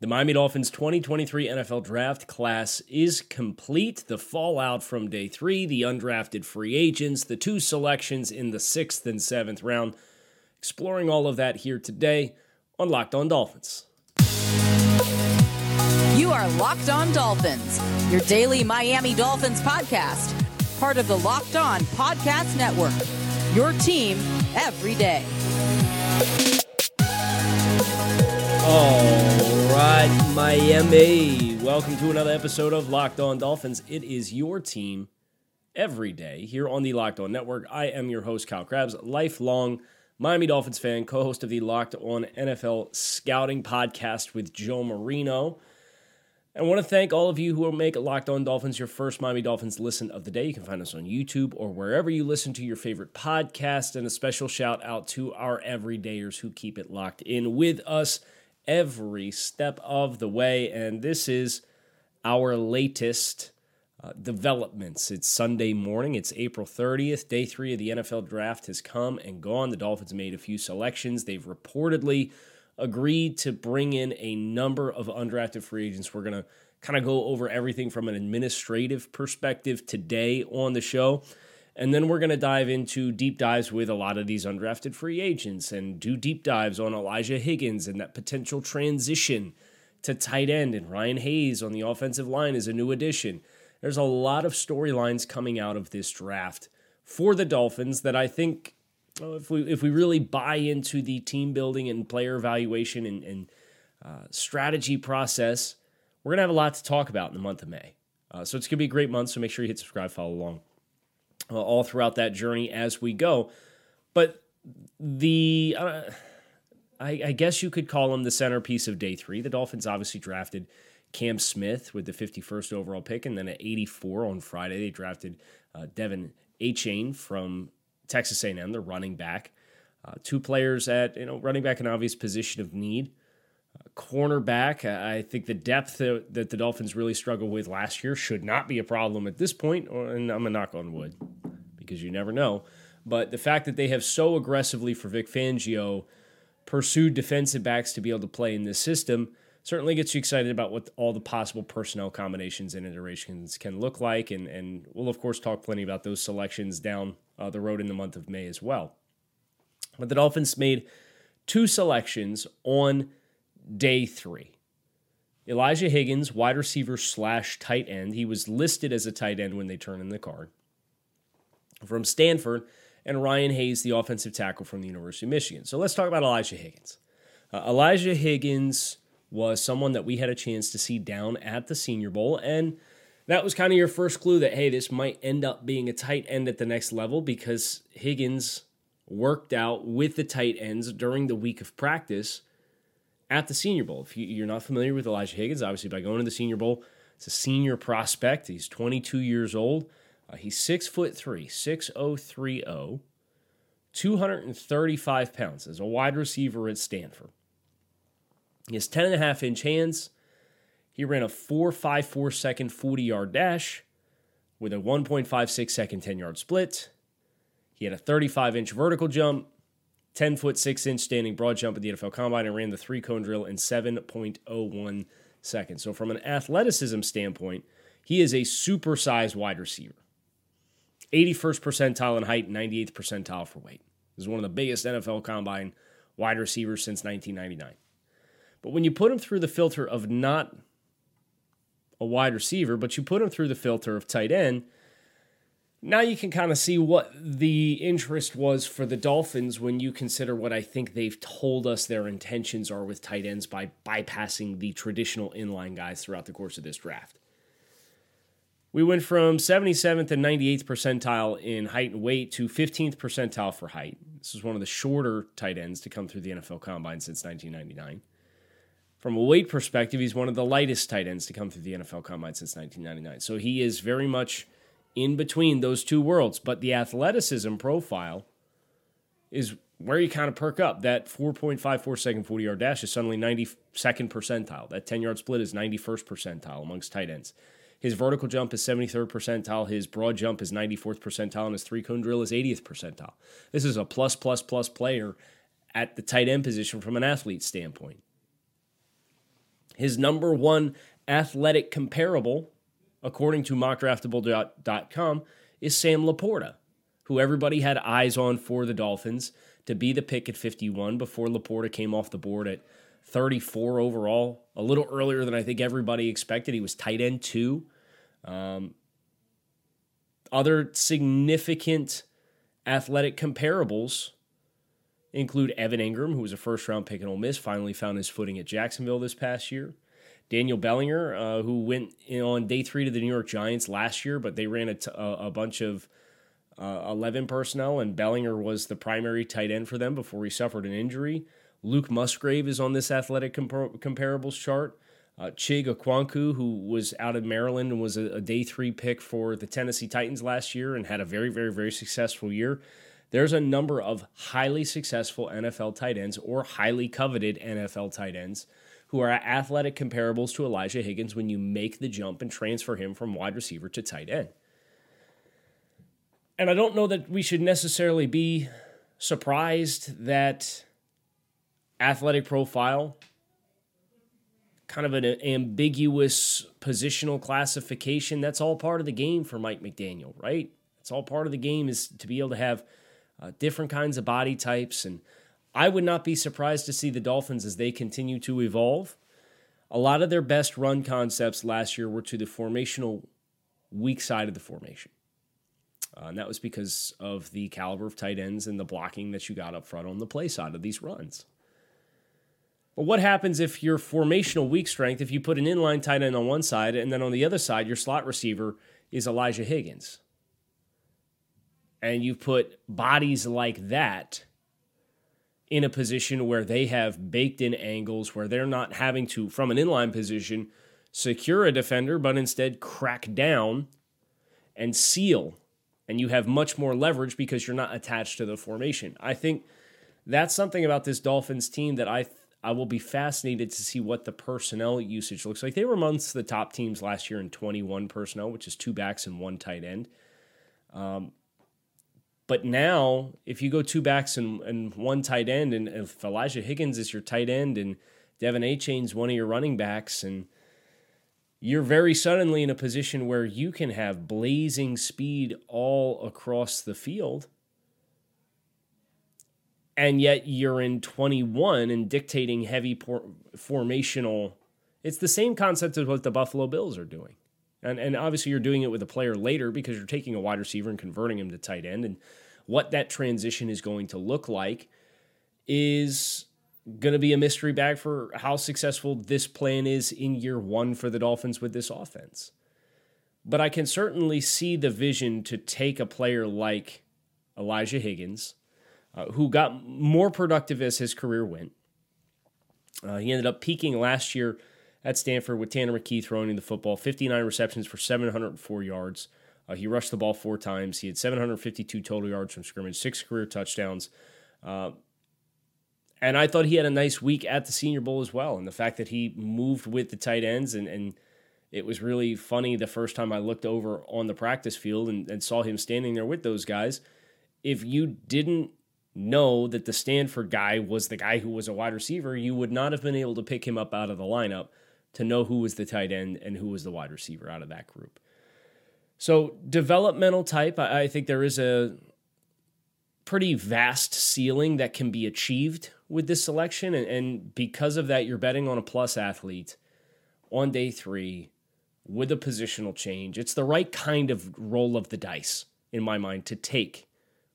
The Miami Dolphins 2023 NFL draft class is complete. The fallout from day three, the undrafted free agents, the two selections in the sixth and seventh round. Exploring all of that here today on Locked On Dolphins. You are Locked On Dolphins, your daily Miami Dolphins podcast, part of the Locked On Podcast Network. Your team every day. Miami. Welcome to another episode of Locked On Dolphins. It is your team every day here on the Locked On Network. I am your host, Kyle Crabbs, lifelong Miami Dolphins fan, co host of the Locked On NFL Scouting podcast with Joe Marino. I want to thank all of you who will make Locked On Dolphins your first Miami Dolphins listen of the day. You can find us on YouTube or wherever you listen to your favorite podcast. And a special shout out to our everydayers who keep it locked in with us every step of the way. And this is our latest uh, developments. It's Sunday morning. It's April 30th. Day three of the NFL draft has come and gone. The Dolphins made a few selections. They've reportedly agreed to bring in a number of undrafted free agents. We're going to kind of go over everything from an administrative perspective today on the show. And then we're going to dive into deep dives with a lot of these undrafted free agents and do deep dives on Elijah Higgins and that potential transition to tight end. And Ryan Hayes on the offensive line is a new addition. There's a lot of storylines coming out of this draft for the Dolphins that I think if we if we really buy into the team building and player evaluation and, and uh, strategy process, we're gonna have a lot to talk about in the month of May. Uh, so it's gonna be a great month. So make sure you hit subscribe, follow along all throughout that journey as we go. But the uh, I, I guess you could call him the centerpiece of day three. The Dolphins obviously drafted Cam Smith with the 51st overall pick, and then at 84 on Friday they drafted uh, De'Von Achane from Texas A&M, the running back. Uh, two players at you know running back an obvious position of need. Uh, cornerback, I think the depth that, that, the Dolphins really struggled with last year should not be a problem at this point. And I'm gonna knock on wood because you never know. But the fact that they have so aggressively for Vic Fangio pursued defensive backs to be able to play in this system certainly gets you excited about what all the possible personnel combinations and iterations can look like. And, and we'll, of course, talk plenty about those selections down uh, the road in the month of May as well. But the Dolphins made two selections on day three. Elijah Higgins, wide receiver slash tight end. He was listed as a tight end when they turned in the card. From Stanford, and Ryan Hayes, the offensive tackle from the University of Michigan. So let's talk about Elijah Higgins. Uh, Elijah Higgins was someone that we had a chance to see down at the Senior Bowl. And that was kind of your first clue that, hey, this might end up being a tight end at the next level because Higgins worked out with the tight ends during the week of practice at the Senior Bowl. If you're not familiar with Elijah Higgins, obviously by going to the Senior Bowl, it's a senior prospect. He's 22 years old. Uh, he's six foot three, 6030, 235 pounds as a wide receiver at Stanford. He has 10 and a half inch hands. He ran a 4.54 second 40 yard dash with a 1.56 second 10 yard split. He had a 35 inch vertical jump, 10 foot 6 inch standing broad jump at the NFL Combine, and ran the three cone drill in 7.01 seconds. So, from an athleticism standpoint, he is a supersized wide receiver. 81st percentile in height, 98th percentile for weight. This is one of the biggest NFL Combine wide receivers since 1999. But when you put him through the filter of not a wide receiver, but you put him through the filter of tight end, now you can kind of see what the interest was for the Dolphins when you consider what I think they've told us their intentions are with tight ends by bypassing the traditional inline guys throughout the course of this draft. We went from 77th and 98th percentile in height and weight to 15th percentile for height. This is one of the shorter tight ends to come through the NFL Combine since 1999. From a weight perspective, he's one of the lightest tight ends to come through the NFL Combine since 1999. So he is very much in between those two worlds. But the athleticism profile is where you kind of perk up. That 4.54 second 40 yard dash is suddenly 92nd percentile. That 10 yard split is 91st percentile amongst tight ends. His vertical jump is 73rd percentile. His broad jump is 94th percentile. And his three cone drill is 80th percentile. This is a plus, plus, plus player at the tight end position from an athlete standpoint. His number one athletic comparable, according to mockdraftable.com, is Sam LaPorta, who everybody had eyes on for the Dolphins to be the pick at 51 before LaPorta came off the board at 34 overall, a little earlier than I think everybody expected. He was tight end two. Um, other significant athletic comparables include Evan Engram, who was a first round pick in Ole Miss, finally found his footing at Jacksonville this past year. Daniel Bellinger, uh, who went on day three to the New York Giants last year, but they ran a, t- a bunch of uh, 11 personnel, and Bellinger was the primary tight end for them before he suffered an injury. Luke Musgrave is on this athletic compar- comparables chart. Uh, Chig Okonkwo, who was out of Maryland and was a, a, day three pick for the Tennessee Titans last year and had a very, very, very successful year. There's a number of highly successful NFL tight ends or highly coveted NFL tight ends who are athletic comparables to Elijah Higgins when you make the jump and transfer him from wide receiver to tight end. And I don't know that we should necessarily be surprised that athletic profile, kind of an ambiguous positional classification, that's all part of the game for Mike McDaniel, right? It's all part of the game is to be able to have uh, different kinds of body types. And I would not be surprised to see the Dolphins as they continue to evolve. A lot of their best run concepts last year were to the formational weak side of the formation. Uh, and that was because of the caliber of tight ends and the blocking that you got up front on the play side of these runs. But what happens if your formational weak strength, if you put an inline tight end on one side and then on the other side, your slot receiver is Elijah Higgins? And you put bodies like that in a position where they have baked in angles, where they're not having to, from an inline position, secure a defender, but instead crack down and seal. And you have much more leverage because you're not attached to the formation. I think that's something about this Dolphins team that I I will be fascinated to see what the personnel usage looks like. They were amongst the top teams last year in 21 personnel, which is two backs and one tight end. Um, but now, if you go two backs and, and one tight end, and if Elijah Higgins is your tight end and De'Von Achane's one of your running backs, and you're very suddenly in a position where you can have blazing speed all across the field and yet you're in 21 and dictating heavy por- formational. It's the same concept as what the Buffalo Bills are doing. And, and obviously, you're doing it with a player later because you're taking a wide receiver and converting him to tight end. And what that transition is going to look like is going to be a mystery bag for how successful this plan is in year one for the Dolphins with this offense. But I can certainly see the vision to take a player like Elijah Higgins uh, who got more productive as his career went. Uh, he ended up peaking last year at Stanford with Tanner McKee throwing the football, 59 receptions for 704 yards. Uh, he rushed the ball four times. He had 752 total yards from scrimmage, six career touchdowns. Uh, and I thought he had a nice week at the Senior Bowl as well. And the fact that he moved with the tight ends, and, and it was really funny the first time I looked over on the practice field and, and saw him standing there with those guys. If you didn't know that the Stanford guy was the guy who was a wide receiver, you would not have been able to pick him up out of the lineup to know who was the tight end and who was the wide receiver out of that group. So, developmental type, I think there is a pretty vast ceiling that can be achieved with this selection. And, because of that, you're betting on a plus athlete on day three with a positional change. It's the right kind of roll of the dice, in my mind, to take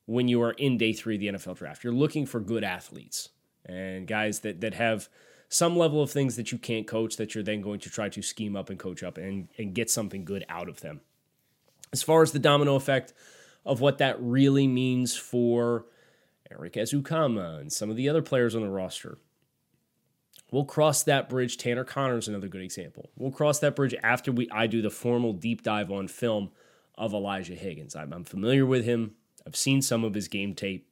when you are in day three of the NFL draft. You're looking for good athletes and guys that that have some level of things that you can't coach that you're then going to try to scheme up and coach up and, and get something good out of them. As far as the domino effect of what that really means for Erik Ezukanma and some of the other players on the roster, we'll cross that bridge. Tanner Conner is another good example. We'll cross that bridge after we I do the formal deep dive on film of Elijah Higgins. I'm, I'm familiar with him. I've seen some of his game tape.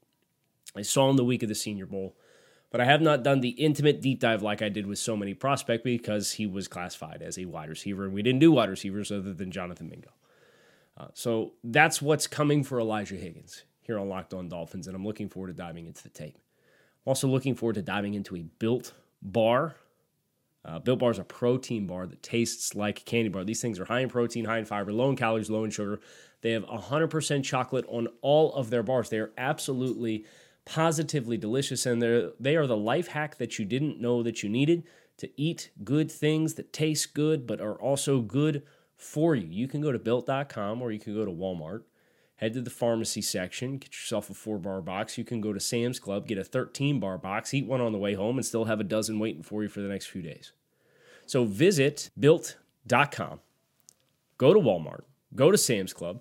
I saw him the week of the Senior Bowl, but I have not done the intimate deep dive like I did with so many prospect because he was classified as a wide receiver, and we didn't do wide receivers other than Jonathan Mingo. Uh, so that's what's coming for Elijah Higgins here on Locked On Dolphins, and I'm looking forward to diving into the tape. I'm Also looking forward to diving into a built bar. Uh, built bar is a protein bar that tastes like candy bar. These things are high in protein, high in fiber, low in calories, low in sugar. They have 100% chocolate on all of their bars. They are absolutely positively delicious and they're they are the life hack that you didn't know that you needed to eat good things that taste good but are also good for you. You can go to built.com or you can go to Walmart head to the pharmacy section, get yourself a four bar box. You can go to Sam's Club, get a 13 bar box, eat one on the way home, and still have a dozen waiting for you for the next few days. So visit built.com, go to Walmart, go to Sam's Club,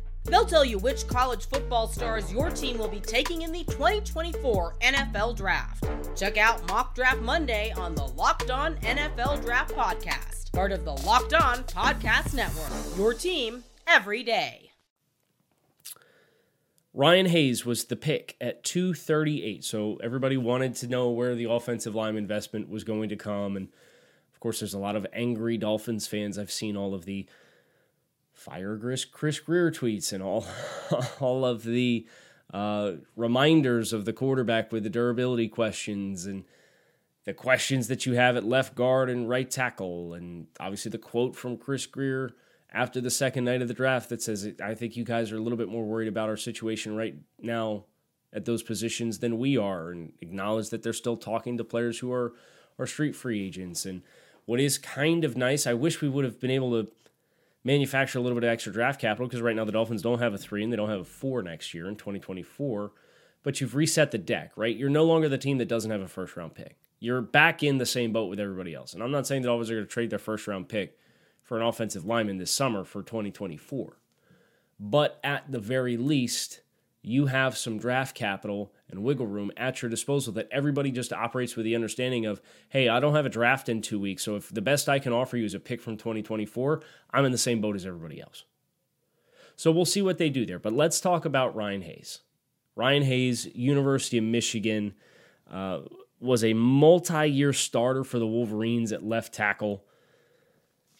They'll tell you which college football stars your team will be taking in the 2024 NFL Draft. Check out Mock Draft Monday on the Locked On NFL Draft Podcast, part of the Locked On Podcast Network. Your team every day. Ryan Hayes was the pick at 238. So everybody wanted to know where the offensive line investment was going to come. And of course, there's a lot of angry Dolphins fans. I've seen all of the fire Chris, Chris Grier tweets and all, all of the uh, reminders of the quarterback with the durability questions and the questions that you have at left guard and right tackle. And obviously, the quote from Chris Grier after the second night of the draft that says, I think you guys are a little bit more worried about our situation right now at those positions than we are, and acknowledge that they're still talking to players who are, are street free agents. And what is kind of nice, I wish we would have been able to manufacture a little bit of extra draft capital because right now the Dolphins don't have a three and they don't have a four next year in 2024. But you've reset the deck, right? You're no longer the team that doesn't have a first round pick. You're back in the same boat with everybody else. And I'm not saying the Dolphins are going to trade their first round pick for an offensive lineman this summer for 2024. But at the very least, you have some draft capital and wiggle room at your disposal that everybody just operates with the understanding of, hey, I don't have a draft in two weeks. So if the best I can offer you is a pick from 2024, I'm in the same boat as everybody else. So we'll see what they do there. But let's talk about Ryan Hayes. Ryan Hayes, University of Michigan, uh, was a multi year starter for the Wolverines at left tackle.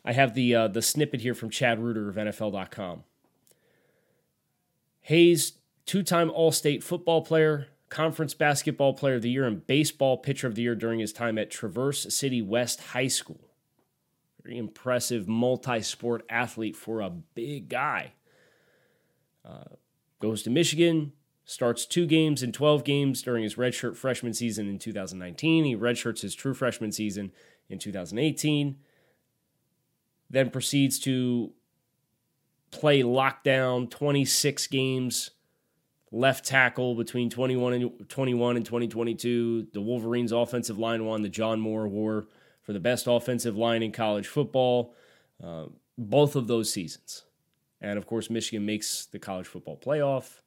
I have the uh, the snippet here from Chad Reuter of NFL.com. Hayes, two-time All-State football player, conference basketball player of the year, and baseball pitcher of the year during his time at Traverse City West High School. Very impressive multi-sport athlete for a big guy. Uh, goes to Michigan, starts two games in 12 games during his redshirt freshman season in 2019. He redshirts his true freshman season in 2018 then proceeds to play lockdown 26 games left tackle between 21 and 21 and 2022 the wolverines offensive line won. The Joe Moore award for the best offensive line in college football. Uh, both of those seasons. And of course michigan makes the college football playoff.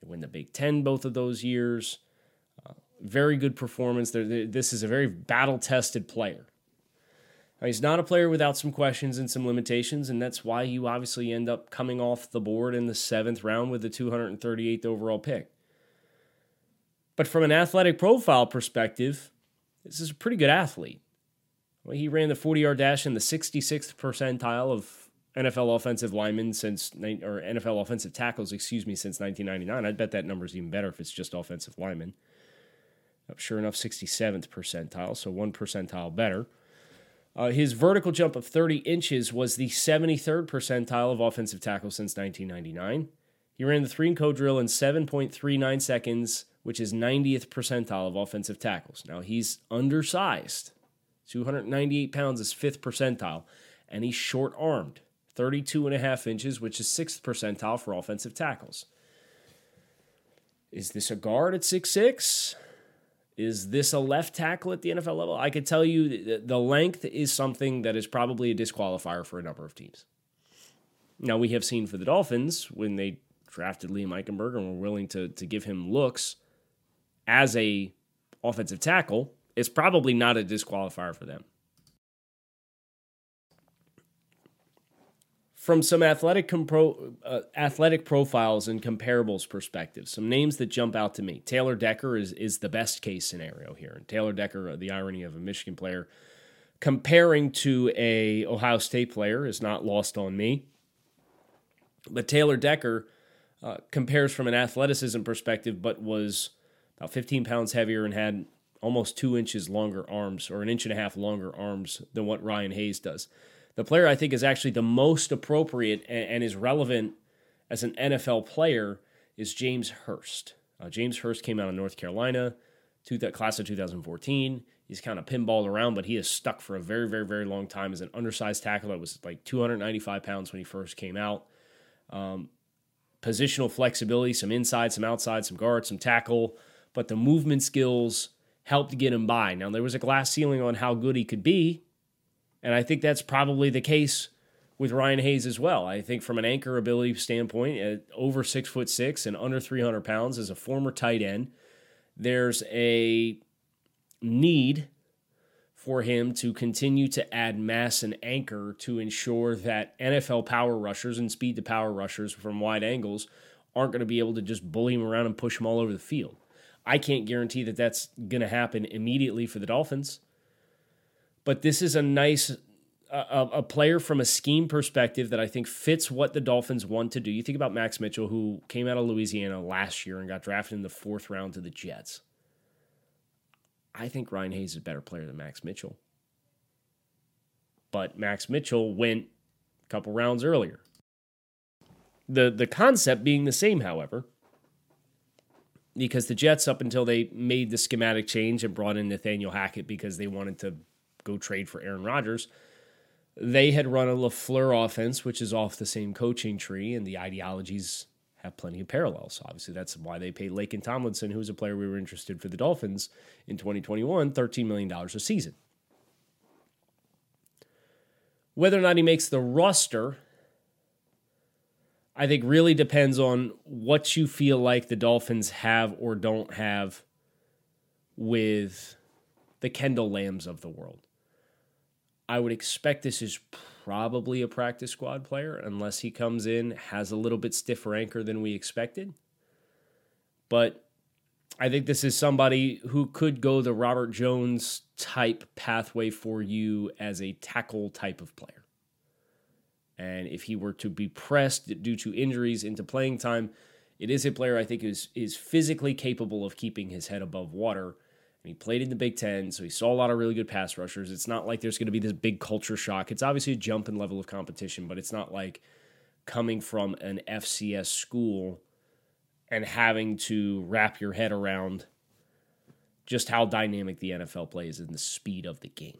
They win the big ten both of those years. Uh, very good performance. They're, this is a very battle tested player he's not a player without some questions and some limitations, and that's why you obviously end up coming off the board in the seventh round with the 238th overall pick. But from an athletic profile perspective, this is a pretty good athlete. Well, he ran the 40 yard dash in the 66th percentile of NFL offensive linemen since, or NFL offensive tackles, excuse me, since 1999. I'd bet that number's even better if it's just offensive linemen. Sure enough, 67th percentile, so one percentile better. Uh, his vertical jump of 30 inches was the 73rd percentile of offensive tackles since 1999. He ran the three and co drill in 7.39 seconds, which is 90th percentile of offensive tackles. Now he's undersized, 298 pounds is fifth percentile, and he's short armed, 32 and a half inches, which is sixth percentile for offensive tackles. Is this a guard at 6'6? Is this a left tackle at the NFL level? I could tell you the length is something that is probably a disqualifier for a number of teams. Now, we have seen for the Dolphins when they drafted Liam Eichenberg and were willing to, to give him looks as a offensive tackle, it's probably not a disqualifier for them. From some athletic compro, uh, athletic profiles and comparables perspective, some names that jump out to me. Taylor Decker is is the best case scenario here, and Taylor Decker, uh, the irony of a Michigan player comparing to a Ohio State player is not lost on me. But Taylor Decker uh, compares from an athleticism perspective, but was about 15 pounds heavier and had almost two inches longer arms, or an inch and a half longer arms than what Ryan Hayes does. The player I think is actually the most appropriate and, and is relevant as an NFL player is James Hurst. Uh, James Hurst came out of North Carolina, that class of 2014. He's kind of pinballed around, but he is stuck for a very, very, very long time as an undersized tackle that was like 295 pounds when he first came out. Um, positional flexibility, some inside, some outside, some guard, some tackle, but the movement skills helped get him by. Now, there was a glass ceiling on how good he could be, and I think that's probably the case with Ryan Hayes as well. I think from an anchor ability standpoint, at over six foot six and under 300 pounds as a former tight end, there's a need for him to continue to add mass and anchor to ensure that NFL power rushers and speed to power rushers from wide angles aren't going to be able to just bully him around and push him all over the field. I can't guarantee that that's going to happen immediately for the Dolphins but this is a nice a, a, player from a scheme perspective that I think fits what the Dolphins want to do. You think about Max Mitchell, who came out of Louisiana last year and got drafted in the fourth round to the Jets. I think Ryan Hayes is a better player than Max Mitchell. But Max Mitchell went a couple rounds earlier. The the concept being the same, however, because the Jets, up until they made the schematic change and brought in Nathaniel Hackett because they wanted to go trade for Aaron Rodgers. They had run a LaFleur offense, which is off the same coaching tree, and the ideologies have plenty of parallels. Obviously, that's why they paid Laken Tomlinson, who was a player we were interested for the Dolphins in 2021, $13 million a season. Whether or not he makes the roster, I think really depends on what you feel like the Dolphins have or don't have with the Kendall Lamms of the world. I would expect this is probably a practice squad player unless he comes in, has a little bit stiffer anchor than we expected. But I think this is somebody who could go the Robert Jones type pathway for you as a tackle type of player. And if he were to be pressed due to injuries into playing time, it is a player I think is is physically capable of keeping his head above water and he played in the Big Ten, so he saw a lot of really good pass rushers. It's not like there's going to be this big culture shock. It's obviously a jump in level of competition, but it's not like coming from an FCS school and having to wrap your head around just how dynamic the NFL plays and the speed of the game.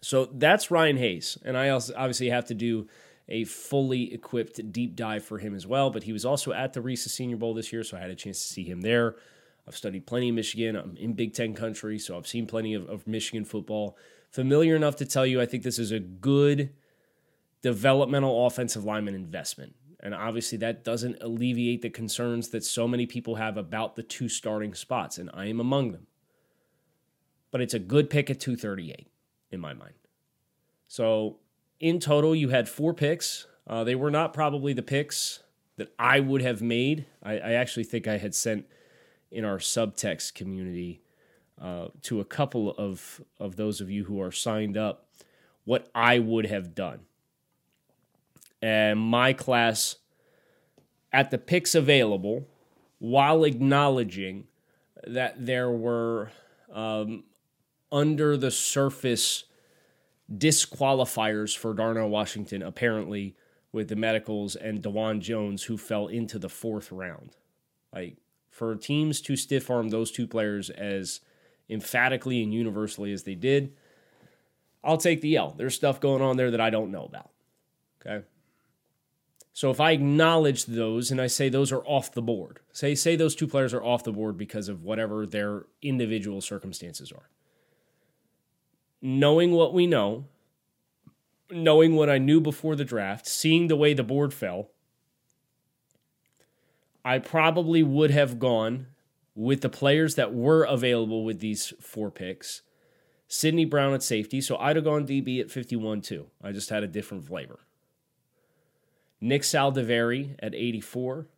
So that's Ryan Hayes. And I also obviously have to do a fully equipped deep dive for him as well. But he was also at the Reese's Senior Bowl this year, so I had a chance to see him there. I've studied plenty of Michigan. I'm in Big Ten country, so I've seen plenty of, of Michigan football. Familiar enough to tell you, I think this is a good developmental offensive lineman investment. And obviously, that doesn't alleviate the concerns that so many people have about the two starting spots, and I am among them. But it's a good pick at 238 in my mind. So, in total, you had four picks. Uh, they were not probably the picks that I would have made. I, I actually think I had sent in our subtext community uh, to a couple of, of those of you who are signed up what I would have done. And my class, at the picks available, while acknowledging that there were um, under the surface disqualifiers for Darnell Washington, apparently, with the medicals and Dawand Jones, who fell into the fourth round. Like, for teams to stiff arm those two players as emphatically and universally as they did, I'll take the L. There's stuff going on there that I don't know about. Okay. So if I acknowledge those and I say those are off the board, say say those two players are off the board because of whatever their individual circumstances are. Knowing what we know, knowing what I knew before the draft, seeing the way the board fell, I probably would have gone with the players that were available with these four picks. Sydney Brown at safety, so I'd have gone DB at 51 too. I just had a different flavor. Nick Saldiveri at 84.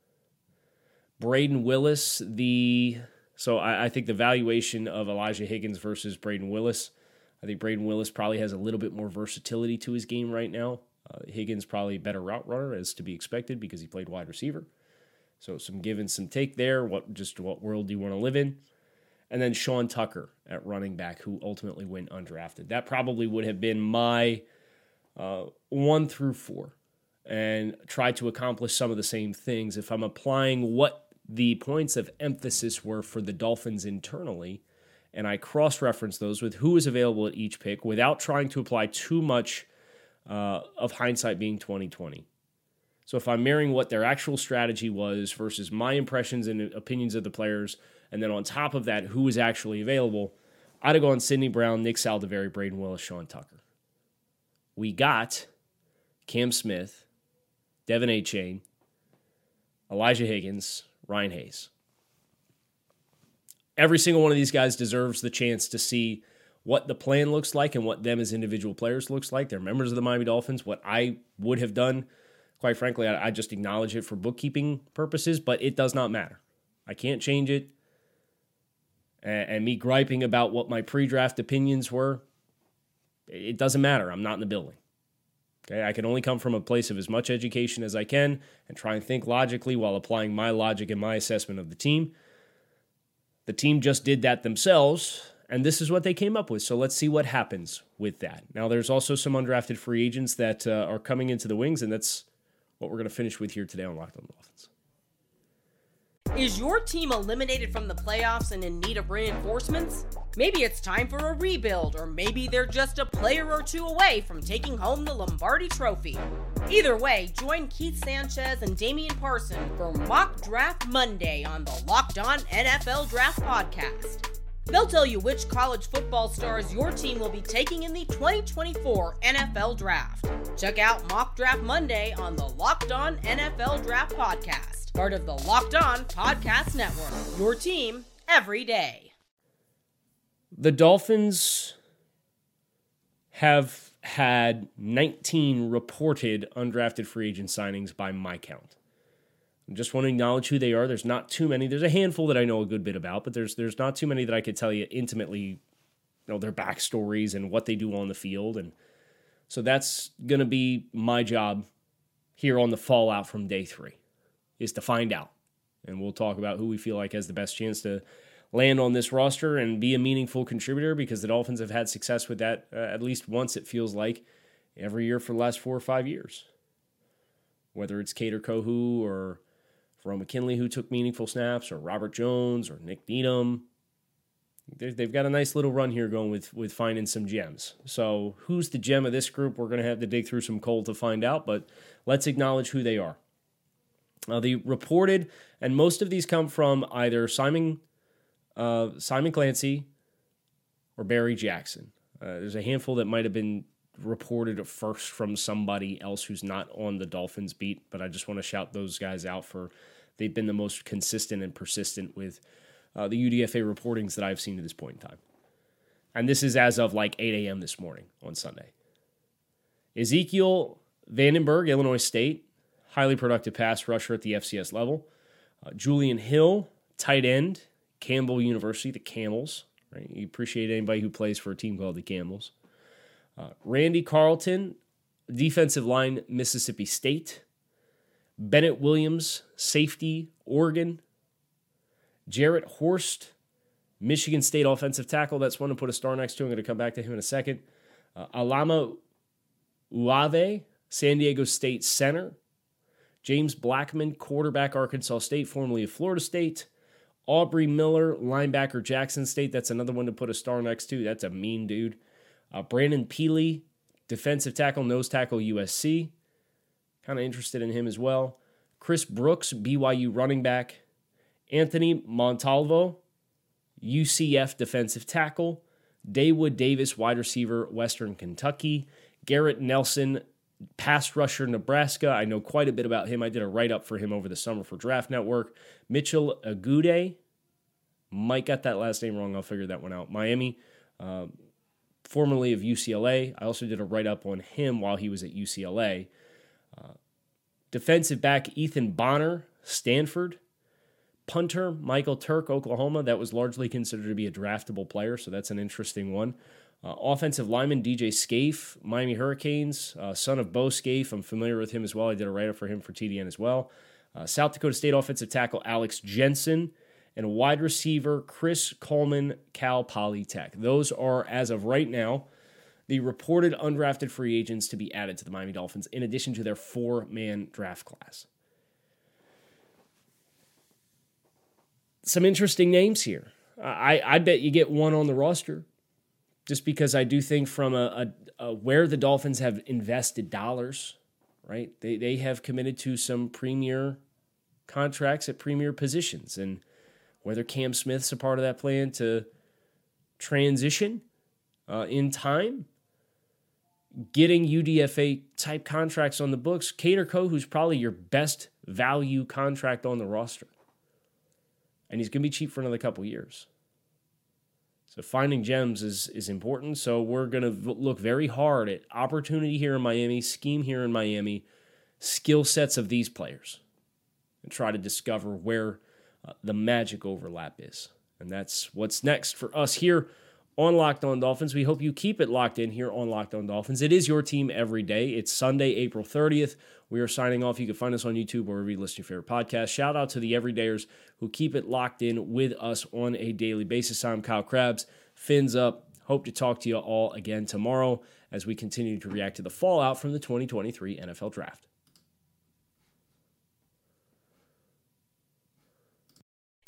Brayden Willis, the so I, I, think the valuation of Elijah Higgins versus Brayden Willis, I think Brayden Willis probably has a little bit more versatility to his game right now. Uh, Higgins probably better route runner as to be expected because he played wide receiver. So some give and some take there. What just what world do you want to live in? And then Sean Tucker at running back, who ultimately went undrafted. That probably would have been my uh, one through four and try to accomplish some of the same things. If I'm applying what the points of emphasis were for the Dolphins internally, and I cross reference those with who is available at each pick without trying to apply too much uh, of hindsight being 2020. So if I'm mirroring what their actual strategy was versus my impressions and opinions of the players, and then on top of that, who is actually available, I'd have gone Sydney Brown, Nick Saldiveri, Brayden Willis, Sean Tucker. We got Cam Smith, De'Von Achane, Elijah Higgins, Ryan Hayes. Every single one of these guys deserves the chance to see what the plan looks like and what them as individual players looks like. They're members of the Miami Dolphins. What I would have done, quite frankly, I, I just acknowledge it for bookkeeping purposes, but it does not matter. I can't change it. And, and me griping about what my pre draft opinions were, it doesn't matter. I'm not in the building. Okay, I can only come from a place of as much education as I can and try and think logically while applying my logic and my assessment of the team. The team just did that themselves, and this is what they came up with. So let's see what happens with that. Now, there's also some undrafted free agents that uh, are coming into the wings, and that's what we're going to finish with here today on Locked On Dolphins. Is your team eliminated from the playoffs and in need of reinforcements? Maybe it's time for a rebuild, or maybe they're just a player or two away from taking home the Lombardi Trophy. Either way, join Keith Sanchez and Damian Parson for Mock Draft Monday on the Locked On NFL Draft Podcast. They'll tell you which college football stars your team will be taking in the 2024 NFL Draft. Check out Mock Draft Monday on the Locked On NFL Draft Podcast part of the Locked On Podcast Network. Your team every day. The Dolphins have had 19 reported undrafted free agent signings by my count. I just want to acknowledge who they are. There's not too many. There's a handful that I know a good bit about, but there's there's not too many that I could tell you intimately, you know, their backstories and what they do on the field. And so that's gonna be my job here on the fallout from day three is to find out. And we'll talk about who we feel like has the best chance to land on this roster and be a meaningful contributor because the Dolphins have had success with that uh, at least once, it feels like, every year for the last four or five years. Whether it's Kader Kohou or Verone McKinley, who took meaningful snaps, or Robert Jones or Nik Needham. They've got a nice little run here going with, with finding some gems. So, who's the gem of this group? We're going to have to dig through some coal to find out, but let's acknowledge who they are. Uh, the reported, and most of these come from either Simon uh, Simon Clancy or Barry Jackson. Uh, there's a handful that might have been reported first from somebody else who's not on the Dolphins beat, but I just want to shout those guys out for they've been the most consistent and persistent with uh, the UDFA reportings that I've seen to this point in time. And this is as of like 8 a.m. this morning on Sunday. Ezekiel Vandenburgh, Illinois State, highly productive pass rusher at the FCS level. Uh, Julian Hill, tight end, Campbell University, the Camels. Right? You appreciate anybody who plays for a team called the Camels. Uh, Randy Carlton, defensive line, Mississippi State. Bennett Williams, safety, Oregon. Jarrett Horst, Michigan State offensive tackle. That's one to put a star next to. I'm going to come back to him in a second. Uh, Alama Uave, San Diego State center. James Blackman, quarterback, Arkansas State, formerly of Florida State. Aubrey Miller, linebacker, Jackson State. That's another one to put a star next to. That's a mean dude. Uh, Brandon Pili, defensive tackle, nose tackle, USC. kind of interested in him as well. Chris Brooks, BYU running back. Anthony Montalvo, UCF defensive tackle. Daewood Davis, wide receiver, Western Kentucky. Garrett Nelson, pass rusher, Nebraska. I know quite a bit about him. I did a write up for him over the summer for Draft Network. Mitchell Agude, might got that last name wrong. I'll figure that one out. Miami, uh, formerly of UCLA. I also did a write up on him while he was at UCLA. Uh, defensive back Ethan Bonner, Stanford. Punter Michael Turk, Oklahoma. That was largely considered to be a draftable player, so that's an interesting one. Uh, offensive lineman DJ Scaife, Miami Hurricanes, uh, son of Bo Scaife. I'm familiar with him as well. I did a write up for him for TDN as well. Uh, South Dakota State offensive tackle Alex Jensen and wide receiver Chris Coleman, Cal Polytech. Those are, as of right now, the reported undrafted free agents to be added to the Miami Dolphins, in addition to their four man draft class. Some interesting names here. I, I bet you get one on the roster just because I do think from a, a, a, where the Dolphins have invested dollars, right? They they have committed to some premier contracts at premier positions, and whether Cam Smith's a part of that plan to transition uh, in time, getting UDFA type contracts on the books. Kader Kohou, who's probably your best value contract on the roster, and he's going to be cheap for another couple years. So finding gems is is important. So we're going to look very hard at opportunity here in Miami, scheme here in Miami, skill sets of these players, and try to discover where uh, the magic overlap is. And that's what's next for us here on Locked On Dolphins. We hope you keep it locked in here on Locked On Dolphins. It is your team every day. It's Sunday, April 30th. We are signing off. You can find us on YouTube or wherever you listen to your favorite podcast. Shout out to the everydayers who keep it locked in with us on a daily basis. I'm Kyle Crabbs. Fins up. Hope to talk to you all again tomorrow as we continue to react to the fallout from the 2023 NFL Draft.